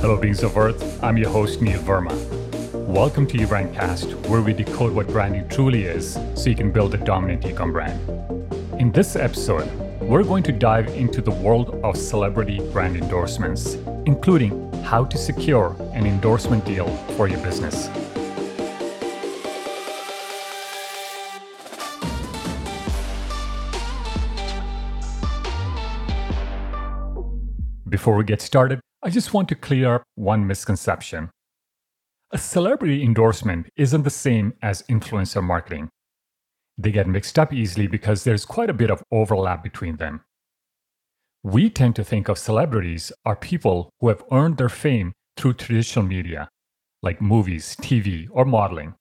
Hello, beings of Earth. I'm your host, Neil Verma. Welcome to Brandcast, where we decode what branding truly is so you can build a dominant ecom brand. In this episode, we're going to dive into the world of celebrity brand endorsements, including how to secure an endorsement deal for your business. Before we get started, I just want to clear up one misconception. A celebrity endorsement isn't the same as influencer marketing. They get mixed up easily because there's quite a bit of overlap between them. We tend to think of celebrities are people who have earned their fame through traditional media, like movies, TV, or modeling.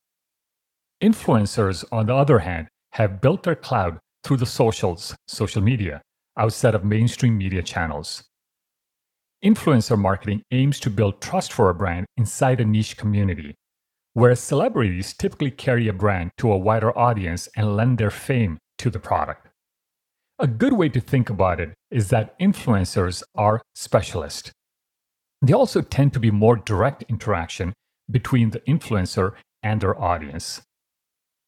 Influencers, on the other hand, have built their cloud through the socials, social media, outside of mainstream media channels. Influencer marketing aims to build trust for a brand inside a niche community, whereas celebrities typically carry a brand to a wider audience and lend their fame to the product. A good way to think about it is that influencers are specialists. They also tend to be more direct interaction between the influencer and their audience.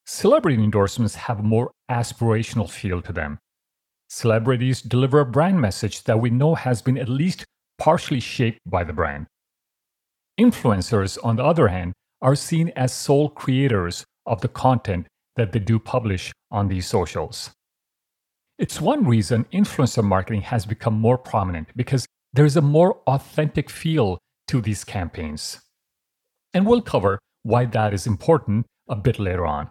Celebrity endorsements have a more aspirational feel to them. Celebrities deliver a brand message that we know has been at least partially shaped by the brand. Influencers, on the other hand, are seen as sole creators of the content that they do publish on these socials. It's one reason influencer marketing has become more prominent because there is a more authentic feel to these campaigns. And we'll cover why that is important a bit later on.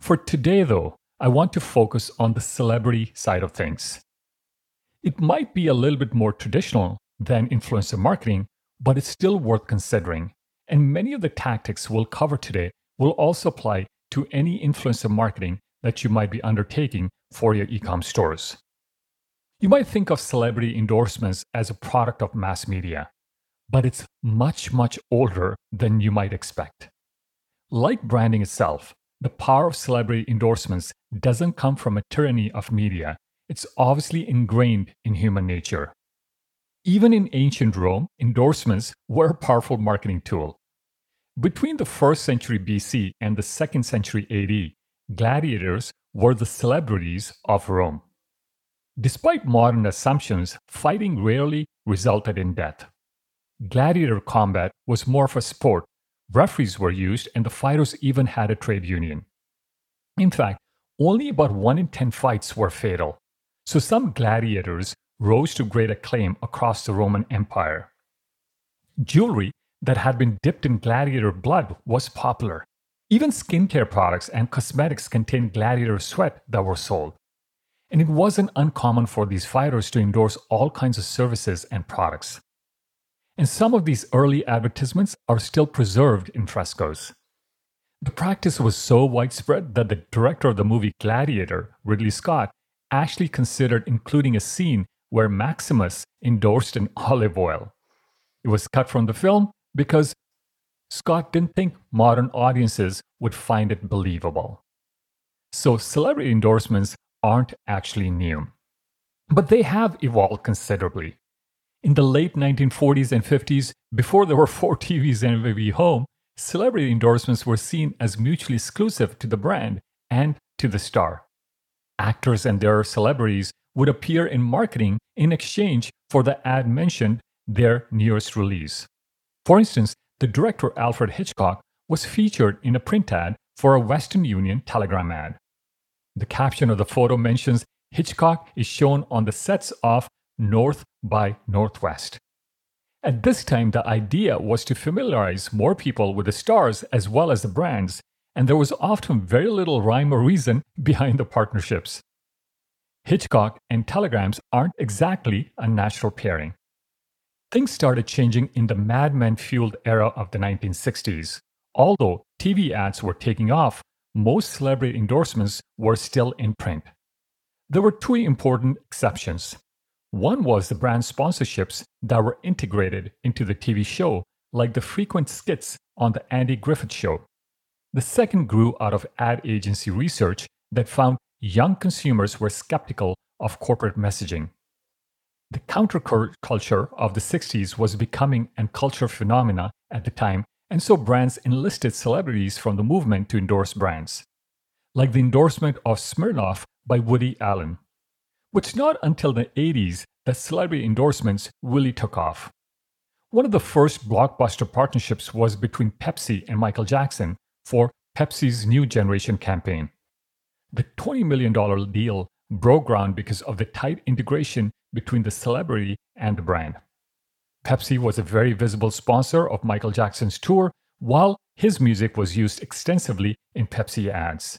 For today, though, I want to focus on the celebrity side of things. It might be a little bit more traditional than influencer marketing, but it's still worth considering. And many of the tactics we'll cover today will also apply to any influencer marketing that you might be undertaking for your ecom stores. You might think of celebrity endorsements as a product of mass media, but it's much, much older than you might expect. Like branding itself, the power of celebrity endorsements doesn't come from a tyranny of media, it's obviously ingrained in human nature. Even in ancient Rome, endorsements were a powerful marketing tool. Between the 1st century BC and the 2nd century AD, gladiators were the celebrities of Rome. Despite modern assumptions, fighting rarely resulted in death. Gladiator combat was more of a sport. Referees were used, and the fighters even had a trade union. In fact, only about 1 in 10 fights were fatal. So some gladiators rose to great acclaim across the Roman Empire. Jewelry that had been dipped in gladiator blood was popular. Even skincare products and cosmetics contained gladiator sweat that were sold. And it wasn't uncommon for these fighters to endorse all kinds of services and products. And some of these early advertisements are still preserved in frescoes. The practice was so widespread that the director of the movie Gladiator, Ridley Scott, actually considered including a scene where Maximus endorsed an olive oil. It was cut from the film because Scott didn't think modern audiences would find it believable. So, celebrity endorsements aren't actually new, but they have evolved considerably. In the late 1940s and 50s, before there were four TVs in every home, celebrity endorsements were seen as mutually exclusive to the brand and to the star actors and their celebrities would appear in marketing in exchange for the ad mentioned their newest release. For instance, the director Alfred Hitchcock was featured in a print ad for a Western Union telegram ad. The caption of the photo mentions Hitchcock is shown on the sets of North by Northwest. At this time, the idea was to familiarize more people with the stars as well as the brands and there was often very little rhyme or reason behind the partnerships. Hitchcock and telegrams aren't exactly a natural pairing. Things started changing in the Mad Men fueled era of the 1960s. Although TV ads were taking off, most celebrity endorsements were still in print. There were two important exceptions. One was the brand sponsorships that were integrated into the TV show, like the frequent skits on The Andy Griffith Show. The second grew out of ad agency research that found young consumers were skeptical of corporate messaging. The counterculture of the 60s was becoming a culture phenomena at the time, and so brands enlisted celebrities from the movement to endorse brands. Like the endorsement of Smirnoff by Woody Allen. But it's not until the 80s that celebrity endorsements really took off. One of the first blockbuster partnerships was between Pepsi and Michael Jackson for Pepsi's New Generation campaign. The $20 million deal broke ground because of the tight integration between the celebrity and the brand. Pepsi was a very visible sponsor of Michael Jackson's tour, while his music was used extensively in Pepsi ads.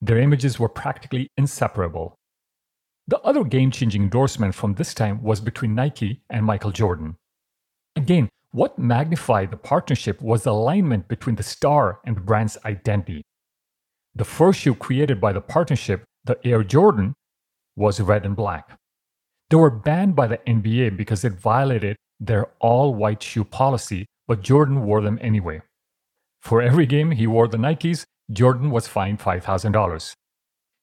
Their images were practically inseparable. The other game changing endorsement from this time was between Nike and Michael Jordan. Again, what magnified the partnership was the alignment between the star and the brand's identity. The first shoe created by the partnership, the Air Jordan, was red and black. They were banned by the NBA because it violated their all white shoe policy, but Jordan wore them anyway. For every game he wore the Nikes, Jordan was fined $5,000.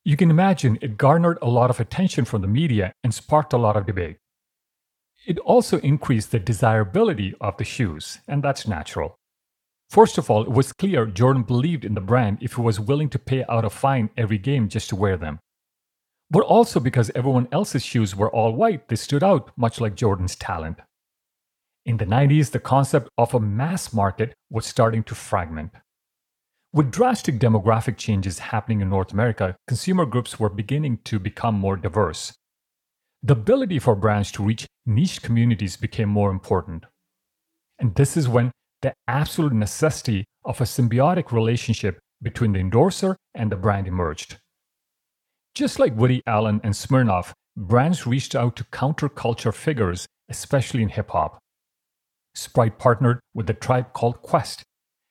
You can imagine it garnered a lot of attention from the media and sparked a lot of debate. It also increased the desirability of the shoes, and that's natural. First of all, it was clear Jordan believed in the brand if he was willing to pay out a fine every game just to wear them. But also because everyone else's shoes were all white, they stood out, much like Jordan's talent. In the 90s, the concept of a mass market was starting to fragment. With drastic demographic changes happening in North America, consumer groups were beginning to become more diverse. The ability for brands to reach niche communities became more important. And this is when the absolute necessity of a symbiotic relationship between the endorser and the brand emerged. Just like Woody Allen and Smirnoff, brands reached out to counterculture figures, especially in hip hop. Sprite partnered with the Tribe Called Quest,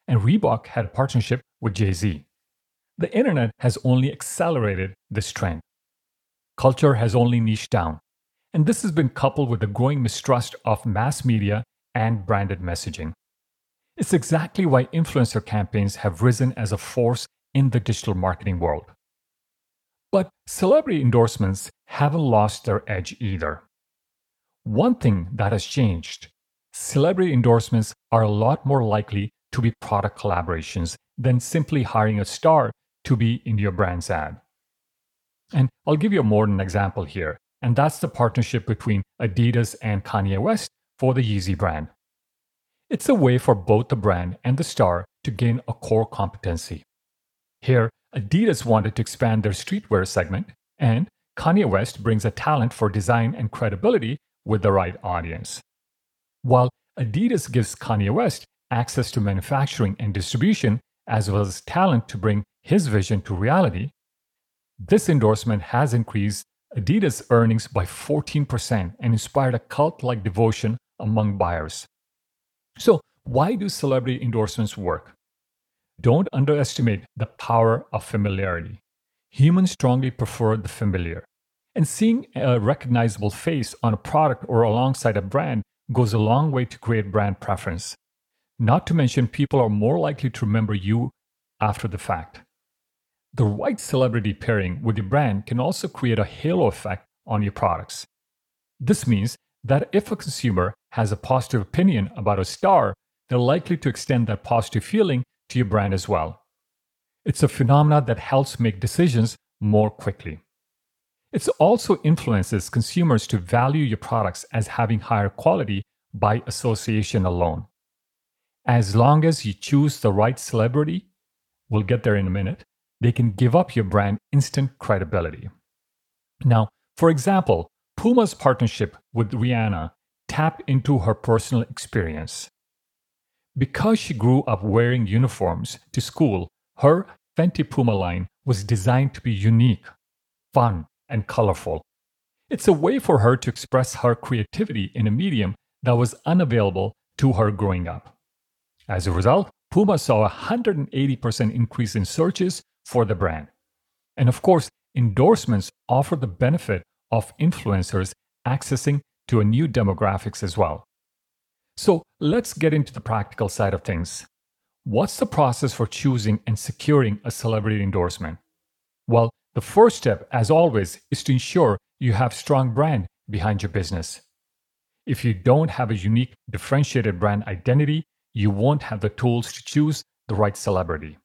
and Reebok had a partnership with Jay Z. The internet has only accelerated this trend. Culture has only niched down, and this has been coupled with the growing mistrust of mass media and branded messaging. It's exactly why influencer campaigns have risen as a force in the digital marketing world. But celebrity endorsements haven't lost their edge either. One thing that has changed celebrity endorsements are a lot more likely to be product collaborations than simply hiring a star to be in your brand's ad. And I'll give you a modern example here, and that's the partnership between Adidas and Kanye West for the Yeezy brand. It's a way for both the brand and the star to gain a core competency. Here, Adidas wanted to expand their streetwear segment, and Kanye West brings a talent for design and credibility with the right audience. While Adidas gives Kanye West access to manufacturing and distribution, as well as talent to bring his vision to reality, this endorsement has increased Adidas' earnings by 14% and inspired a cult like devotion among buyers. So, why do celebrity endorsements work? Don't underestimate the power of familiarity. Humans strongly prefer the familiar. And seeing a recognizable face on a product or alongside a brand goes a long way to create brand preference. Not to mention, people are more likely to remember you after the fact. The right celebrity pairing with your brand can also create a halo effect on your products. This means that if a consumer has a positive opinion about a star, they're likely to extend that positive feeling to your brand as well. It's a phenomenon that helps make decisions more quickly. It also influences consumers to value your products as having higher quality by association alone. As long as you choose the right celebrity, we'll get there in a minute, they can give up your brand instant credibility. Now, for example, Puma's partnership with Rihanna tapped into her personal experience. Because she grew up wearing uniforms to school, her Fenty Puma line was designed to be unique, fun, and colorful. It's a way for her to express her creativity in a medium that was unavailable to her growing up. As a result, Puma saw a 180% increase in searches for the brand. And of course, endorsements offer the benefit of influencers accessing to a new demographics as well. So let's get into the practical side of things. What's the process for choosing and securing a celebrity endorsement? Well, the first step, as always, is to ensure you have strong brand behind your business. If you don't have a unique, differentiated brand identity, you won't have the tools to choose the right celebrity.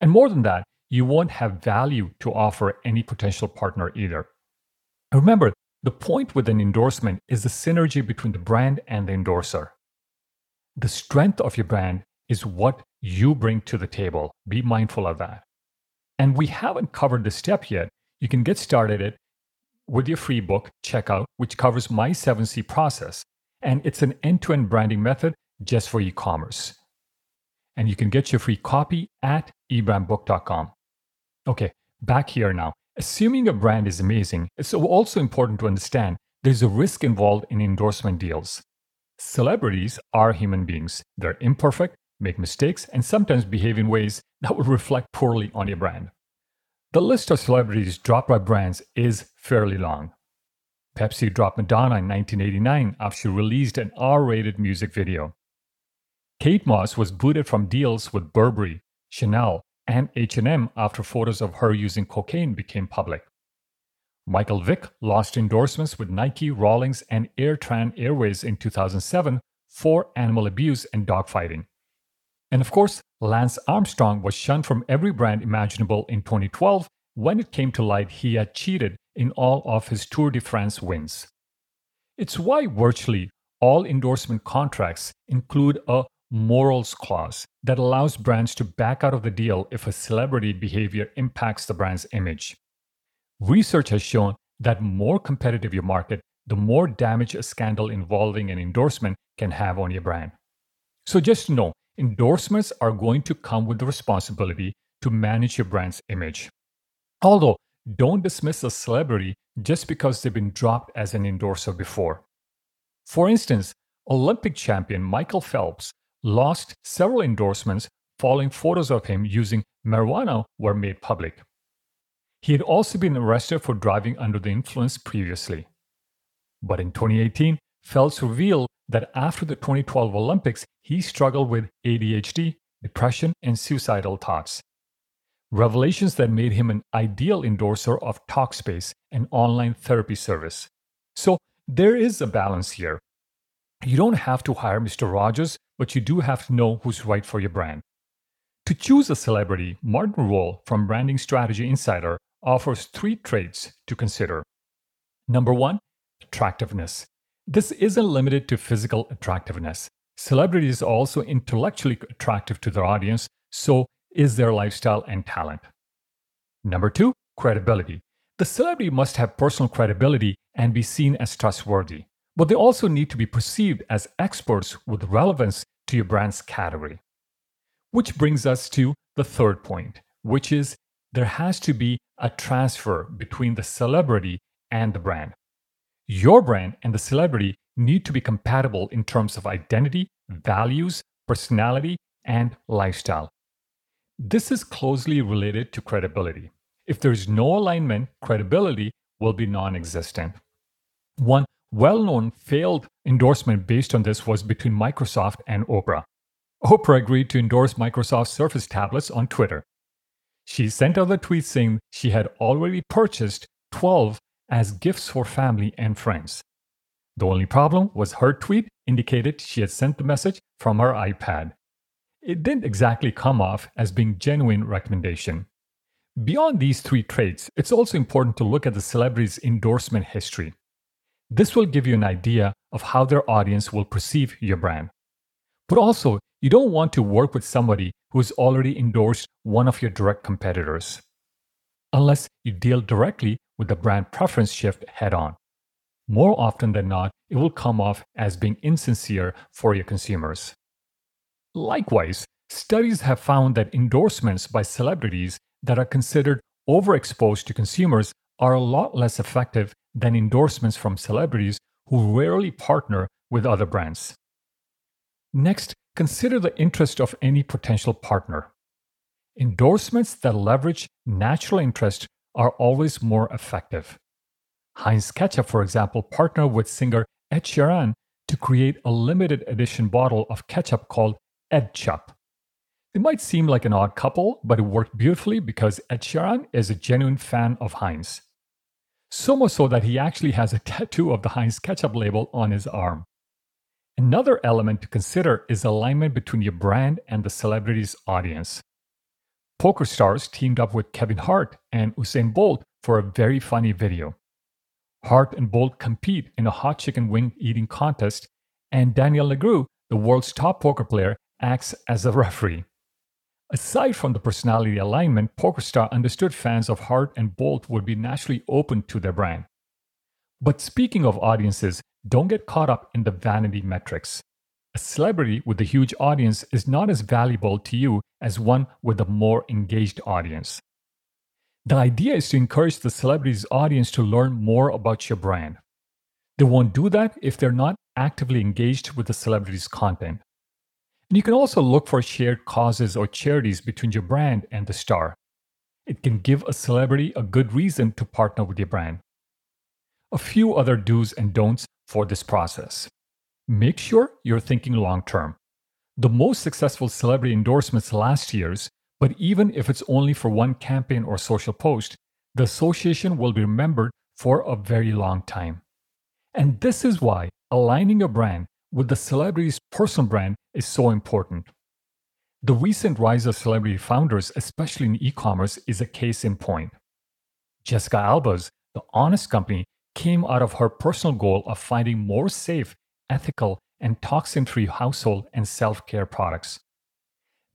And more than that, you won't have value to offer any potential partner either. Remember, the point with an endorsement is the synergy between the brand and the endorser. The strength of your brand is what you bring to the table. Be mindful of that. And we haven't covered this step yet. You can get started it with your free book, Checkout, which covers my 7C process. And it's an end to end branding method just for e commerce. And you can get your free copy at ebrandbook.com. Okay, back here now. Assuming a brand is amazing, it's also important to understand there's a risk involved in endorsement deals. Celebrities are human beings. They're imperfect, make mistakes, and sometimes behave in ways that would reflect poorly on your brand. The list of celebrities dropped by brands is fairly long. Pepsi dropped Madonna in 1989 after she released an R rated music video. Kate Moss was booted from deals with Burberry, Chanel, and H&M after photos of her using cocaine became public. Michael Vick lost endorsements with Nike, Rawlings, and AirTran Airways in 2007 for animal abuse and dogfighting. And of course, Lance Armstrong was shunned from every brand imaginable in 2012 when it came to light he had cheated in all of his Tour de France wins. It's why virtually all endorsement contracts include a morals clause that allows brands to back out of the deal if a celebrity behavior impacts the brand's image. Research has shown that more competitive your market, the more damage a scandal involving an endorsement can have on your brand. So just know, endorsements are going to come with the responsibility to manage your brand's image. Although, don't dismiss a celebrity just because they've been dropped as an endorser before. For instance, Olympic champion Michael Phelps lost several endorsements following photos of him using marijuana were made public. He had also been arrested for driving under the influence previously. But in 2018, Phelps revealed that after the 2012 Olympics, he struggled with ADHD, depression, and suicidal thoughts. Revelations that made him an ideal endorser of Talkspace, an online therapy service. So there is a balance here. You don't have to hire Mr. Rogers, but you do have to know who's right for your brand. To choose a celebrity, Martin Roll from Branding Strategy Insider offers three traits to consider. Number one, attractiveness. This isn't limited to physical attractiveness. Celebrities are also intellectually attractive to their audience, so is their lifestyle and talent. Number two, credibility. The celebrity must have personal credibility and be seen as trustworthy but they also need to be perceived as experts with relevance to your brand's category. Which brings us to the third point, which is there has to be a transfer between the celebrity and the brand. Your brand and the celebrity need to be compatible in terms of identity, values, personality, and lifestyle. This is closely related to credibility. If there is no alignment, credibility will be non existent. One well known failed endorsement based on this was between Microsoft and Oprah. Oprah agreed to endorse Microsoft Surface tablets on Twitter. She sent out a tweet saying she had already purchased 12 as gifts for family and friends. The only problem was her tweet indicated she had sent the message from her iPad. It didn't exactly come off as being genuine recommendation. Beyond these three traits, it's also important to look at the celebrity's endorsement history. This will give you an idea of how their audience will perceive your brand. But also, you don't want to work with somebody who has already endorsed one of your direct competitors, unless you deal directly with the brand preference shift head on. More often than not, it will come off as being insincere for your consumers. Likewise, studies have found that endorsements by celebrities that are considered overexposed to consumers are a lot less effective than endorsements from celebrities who rarely partner with other brands. Next, consider the interest of any potential partner. Endorsements that leverage natural interest are always more effective. Heinz Ketchup, for example, partnered with singer Ed Sheeran to create a limited edition bottle of ketchup called EdChup. It might seem like an odd couple, but it worked beautifully because Ed Sheeran is a genuine fan of Heinz. So much so that he actually has a tattoo of the Heinz ketchup label on his arm. Another element to consider is alignment between your brand and the celebrity's audience. PokerStars teamed up with Kevin Hart and Usain Bolt for a very funny video. Hart and Bolt compete in a hot chicken wing eating contest, and Daniel Negreanu, the world's top poker player, acts as a referee. Aside from the personality alignment, PokerStar understood fans of Hart and Bolt would be naturally open to their brand. But speaking of audiences, don't get caught up in the vanity metrics. A celebrity with a huge audience is not as valuable to you as one with a more engaged audience. The idea is to encourage the celebrity's audience to learn more about your brand. They won't do that if they're not actively engaged with the celebrity's content. And you can also look for shared causes or charities between your brand and the star. It can give a celebrity a good reason to partner with your brand. A few other do's and don'ts for this process. Make sure you're thinking long term. The most successful celebrity endorsements last year's, but even if it's only for one campaign or social post, the association will be remembered for a very long time. And this is why aligning your brand with the celebrity's personal brand is so important. The recent rise of celebrity founders, especially in e commerce, is a case in point. Jessica Alba's The Honest Company came out of her personal goal of finding more safe, ethical, and toxin free household and self care products.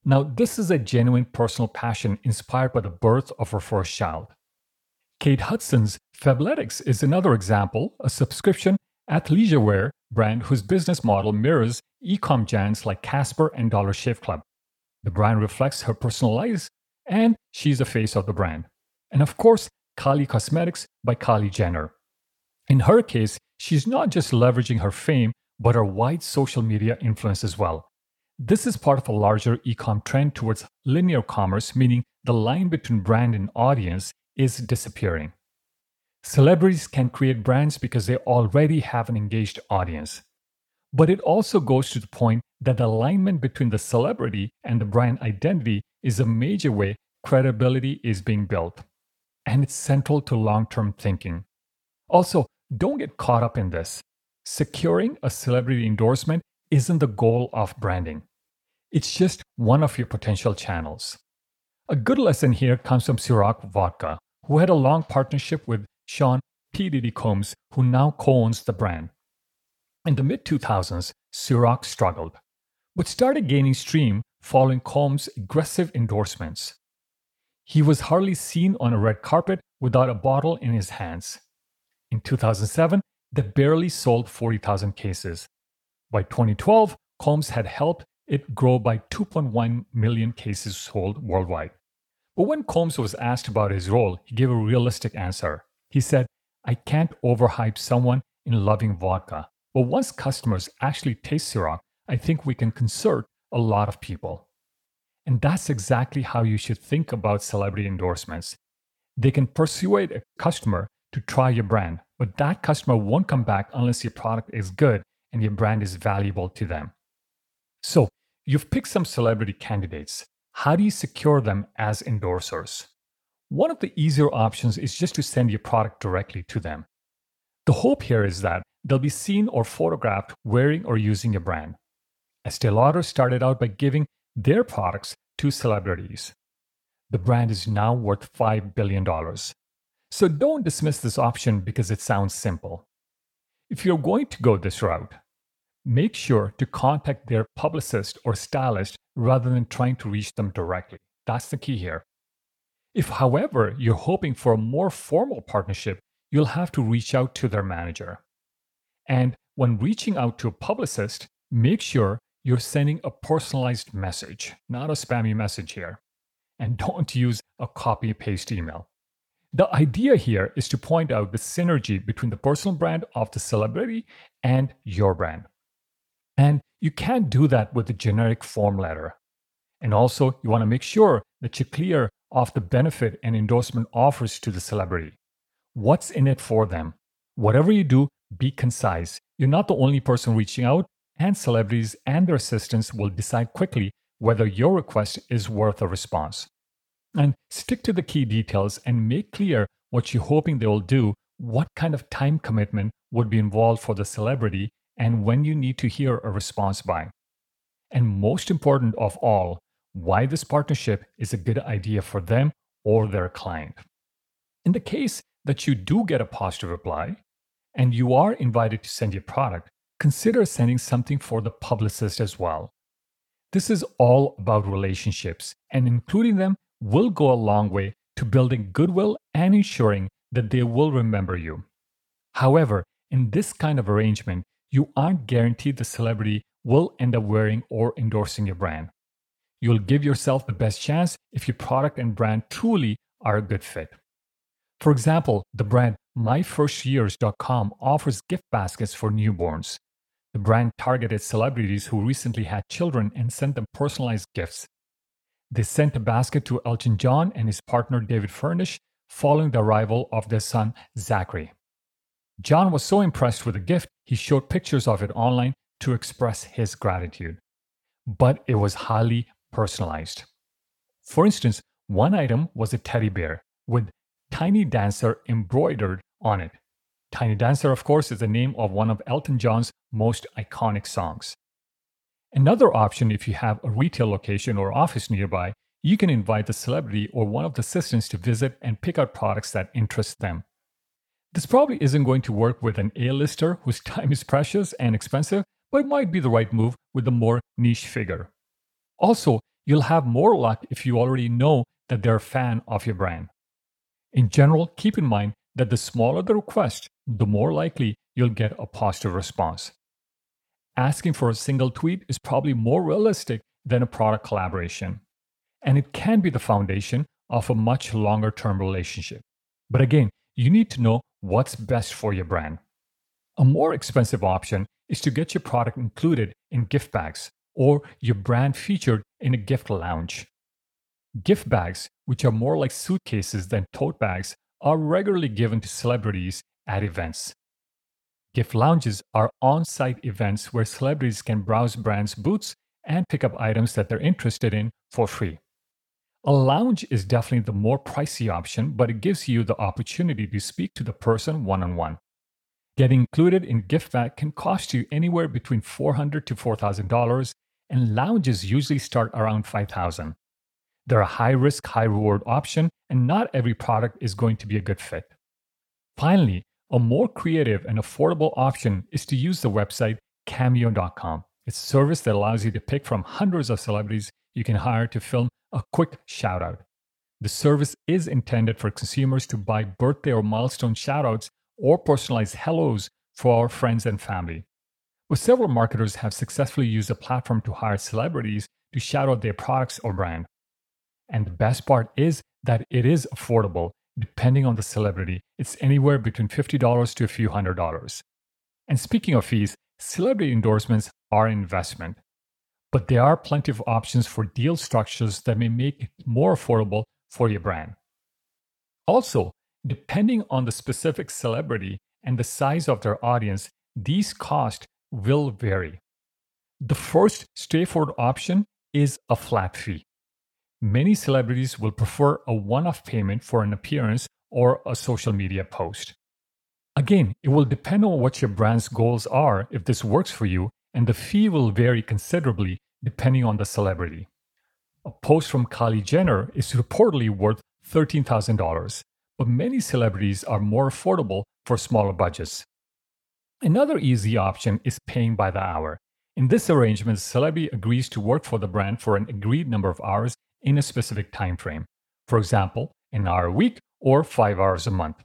Now, this is a genuine personal passion inspired by the birth of her first child. Kate Hudson's Fabletics is another example, a subscription athleisure wear brand whose business model mirrors e-com giants like Casper and Dollar Shave Club. The brand reflects her personal life, and she's the face of the brand. And of course, Kylie Cosmetics by Kylie Jenner. In her case, she's not just leveraging her fame, but her wide social media influence as well. This is part of a larger e-com trend towards linear commerce, meaning the line between brand and audience is disappearing. Celebrities can create brands because they already have an engaged audience. But it also goes to the point that the alignment between the celebrity and the brand identity is a major way credibility is being built. And it's central to long term thinking. Also, don't get caught up in this. Securing a celebrity endorsement isn't the goal of branding, it's just one of your potential channels. A good lesson here comes from Ciroc Vodka, who had a long partnership with Sean P. Diddy Combs, who now co owns the brand. In the mid 2000s, Ciroc struggled, but started gaining steam following Combs' aggressive endorsements. He was hardly seen on a red carpet without a bottle in his hands. In 2007, they barely sold 40,000 cases. By 2012, Combs had helped it grow by 2.1 million cases sold worldwide. But when Combs was asked about his role, he gave a realistic answer. He said, I can't overhype someone in loving vodka, but once customers actually taste Ciroc, I think we can concert a lot of people. And that's exactly how you should think about celebrity endorsements. They can persuade a customer to try your brand, but that customer won't come back unless your product is good and your brand is valuable to them. So, you've picked some celebrity candidates. How do you secure them as endorsers? One of the easier options is just to send your product directly to them. The hope here is that they'll be seen or photographed wearing or using your brand. Estee Lauder started out by giving their products to celebrities. The brand is now worth $5 billion. So don't dismiss this option because it sounds simple. If you're going to go this route, make sure to contact their publicist or stylist rather than trying to reach them directly. That's the key here. If, however, you're hoping for a more formal partnership, you'll have to reach out to their manager. And when reaching out to a publicist, make sure you're sending a personalized message, not a spammy message here. And don't use a copy paste email. The idea here is to point out the synergy between the personal brand of the celebrity and your brand. And you can't do that with a generic form letter. And also, you want to make sure that you're clear of the benefit an endorsement offers to the celebrity. What's in it for them? Whatever you do, be concise. You're not the only person reaching out, and celebrities and their assistants will decide quickly whether your request is worth a response. And stick to the key details and make clear what you're hoping they will do what kind of time commitment would be involved for the celebrity and when you need to hear a response by. And most important of all, why this partnership is a good idea for them or their client. In the case that you do get a positive reply and you are invited to send your product, consider sending something for the publicist as well. This is all about relationships, and including them will go a long way to building goodwill and ensuring that they will remember you. However, in this kind of arrangement, you aren't guaranteed the celebrity will end up wearing or endorsing your brand. You'll give yourself the best chance if your product and brand truly are a good fit. For example, the brand myfirstyears.com offers gift baskets for newborns. The brand targeted celebrities who recently had children and sent them personalized gifts. They sent a basket to Elton John and his partner David Furnish following the arrival of their son Zachary. John was so impressed with the gift, he showed pictures of it online to express his gratitude. But it was highly personalized. For instance, one item was a teddy bear with Tiny Dancer embroidered on it. Tiny Dancer, of course, is the name of one of Elton John's most iconic songs. Another option, if you have a retail location or office nearby, you can invite the celebrity or one of the assistants to visit and pick out products that interest them. This probably isn't going to work with an A-lister whose time is precious and expensive, but it might be the right move with a more niche figure. Also, you'll have more luck if you already know that they're a fan of your brand. In general, keep in mind that the smaller the request, the more likely you'll get a positive response. Asking for a single tweet is probably more realistic than a product collaboration, and it can be the foundation of a much longer term relationship. But again, you need to know what's best for your brand. A more expensive option is to get your product included in gift bags or your brand featured in a gift lounge. Gift bags, which are more like suitcases than tote bags, are regularly given to celebrities at events. Gift lounges are on site events where celebrities can browse brands' booths and pick up items that they're interested in for free. A lounge is definitely the more pricey option, but it gives you the opportunity to speak to the person one on one. Getting included in gift bag can cost you anywhere between 400 to $4,000, and lounges usually start around 5,000. They're a high risk, high reward option, and not every product is going to be a good fit. Finally, a more creative and affordable option is to use the website cameo.com. It's a service that allows you to pick from hundreds of celebrities you can hire to film a quick shout out. The service is intended for consumers to buy birthday or milestone shoutouts or personalized hellos for friends and family. But several marketers have successfully used the platform to hire celebrities to shout out their products or brand. And the best part is that it is affordable depending on the celebrity. It's anywhere between $50 to a few hundred dollars. And speaking of fees, celebrity endorsements are an investment. But there are plenty of options for deal structures that may make it more affordable for your brand. Also, depending on the specific celebrity and the size of their audience, these costs will vary. The first straightforward option is a flat fee. Many celebrities will prefer a one off payment for an appearance or a social media post. Again, it will depend on what your brand's goals are if this works for you, and the fee will vary considerably depending on the celebrity. A post from Kylie Jenner is reportedly worth $13,000, but many celebrities are more affordable for smaller budgets. Another easy option is paying by the hour. In this arrangement, the celebrity agrees to work for the brand for an agreed number of hours in a specific time frame. For example, an hour a week or 5 hours a month.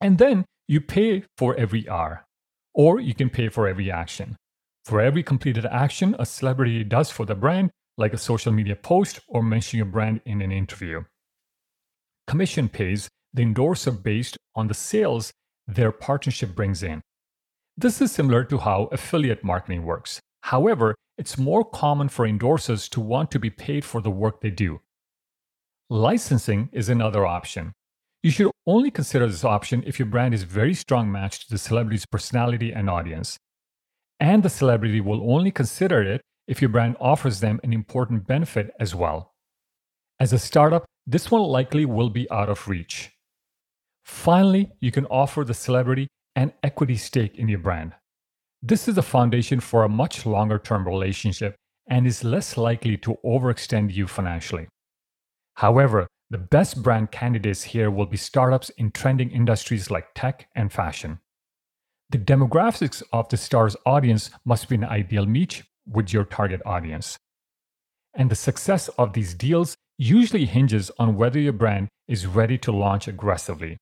And then you pay for every hour, or you can pay for every action. For every completed action a celebrity does for the brand, like a social media post or mentioning a brand in an interview. Commission pays the endorser based on the sales their partnership brings in. This is similar to how affiliate marketing works. However, it's more common for endorsers to want to be paid for the work they do. Licensing is another option. You should only consider this option if your brand is very strong match to the celebrity's personality and audience. And the celebrity will only consider it if your brand offers them an important benefit as well. As a startup, this one likely will be out of reach. Finally, you can offer the celebrity an equity stake in your brand. This is the foundation for a much longer term relationship and is less likely to overextend you financially. However, the best brand candidates here will be startups in trending industries like tech and fashion. The demographics of the star's audience must be an ideal meet with your target audience. And the success of these deals usually hinges on whether your brand is ready to launch aggressively.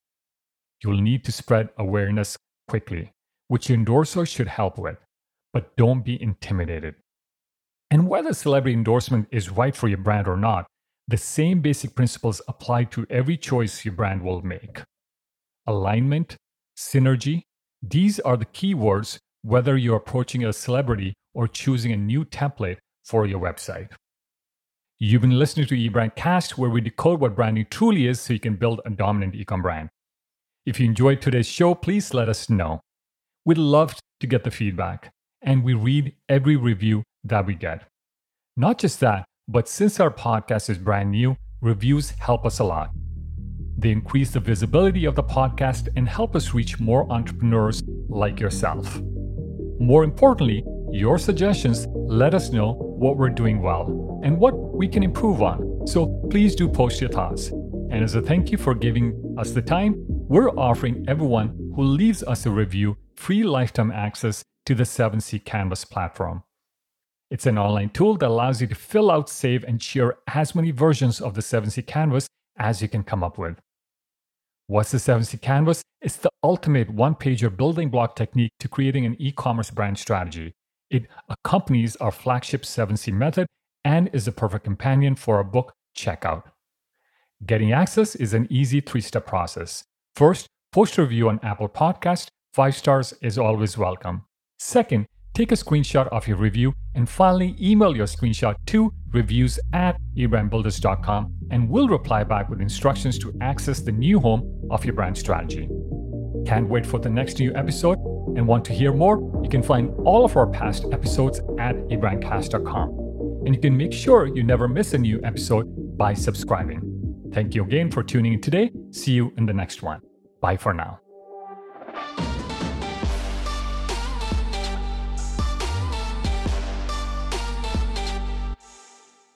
You'll need to spread awareness quickly, which your endorser should help with, but don't be intimidated. And whether celebrity endorsement is right for your brand or not, the same basic principles apply to every choice your brand will make. Alignment, synergy, these are the key words whether you're approaching a celebrity or choosing a new template for your website. You've been listening to eBrandcast, where we decode what branding truly is so you can build a dominant ecom brand. If you enjoyed today's show, please let us know. We'd love to get the feedback, and we read every review that we get. Not just that, but since our podcast is brand new, reviews help us a lot. They increase the visibility of the podcast and help us reach more entrepreneurs like yourself. More importantly, your suggestions let us know what we're doing well and what we can improve on. So please do post your thoughts. And as a thank you for giving us the time, we're offering everyone who leaves us a review free lifetime access to the 7C Canvas platform. It's an online tool that allows you to fill out, save, and share as many versions of the 7C Canvas as you can come up with. What's the 7C Canvas? It's the ultimate one pager building block technique to creating an e commerce brand strategy. It accompanies our flagship 7C method and is a perfect companion for our book checkout. Getting access is an easy three step process. First, post a review on Apple Podcast. Five stars is always welcome. Second, take a screenshot of your review. And finally, email your screenshot to reviews at ebrandbuilders.com and we'll reply back with instructions to access the new home of your brand strategy. Can't wait for the next new episode and want to hear more? You can find all of our past episodes at ebrandcast.com. And you can make sure you never miss a new episode by subscribing. Thank you again for tuning in today. See you in the next one. Bye for now.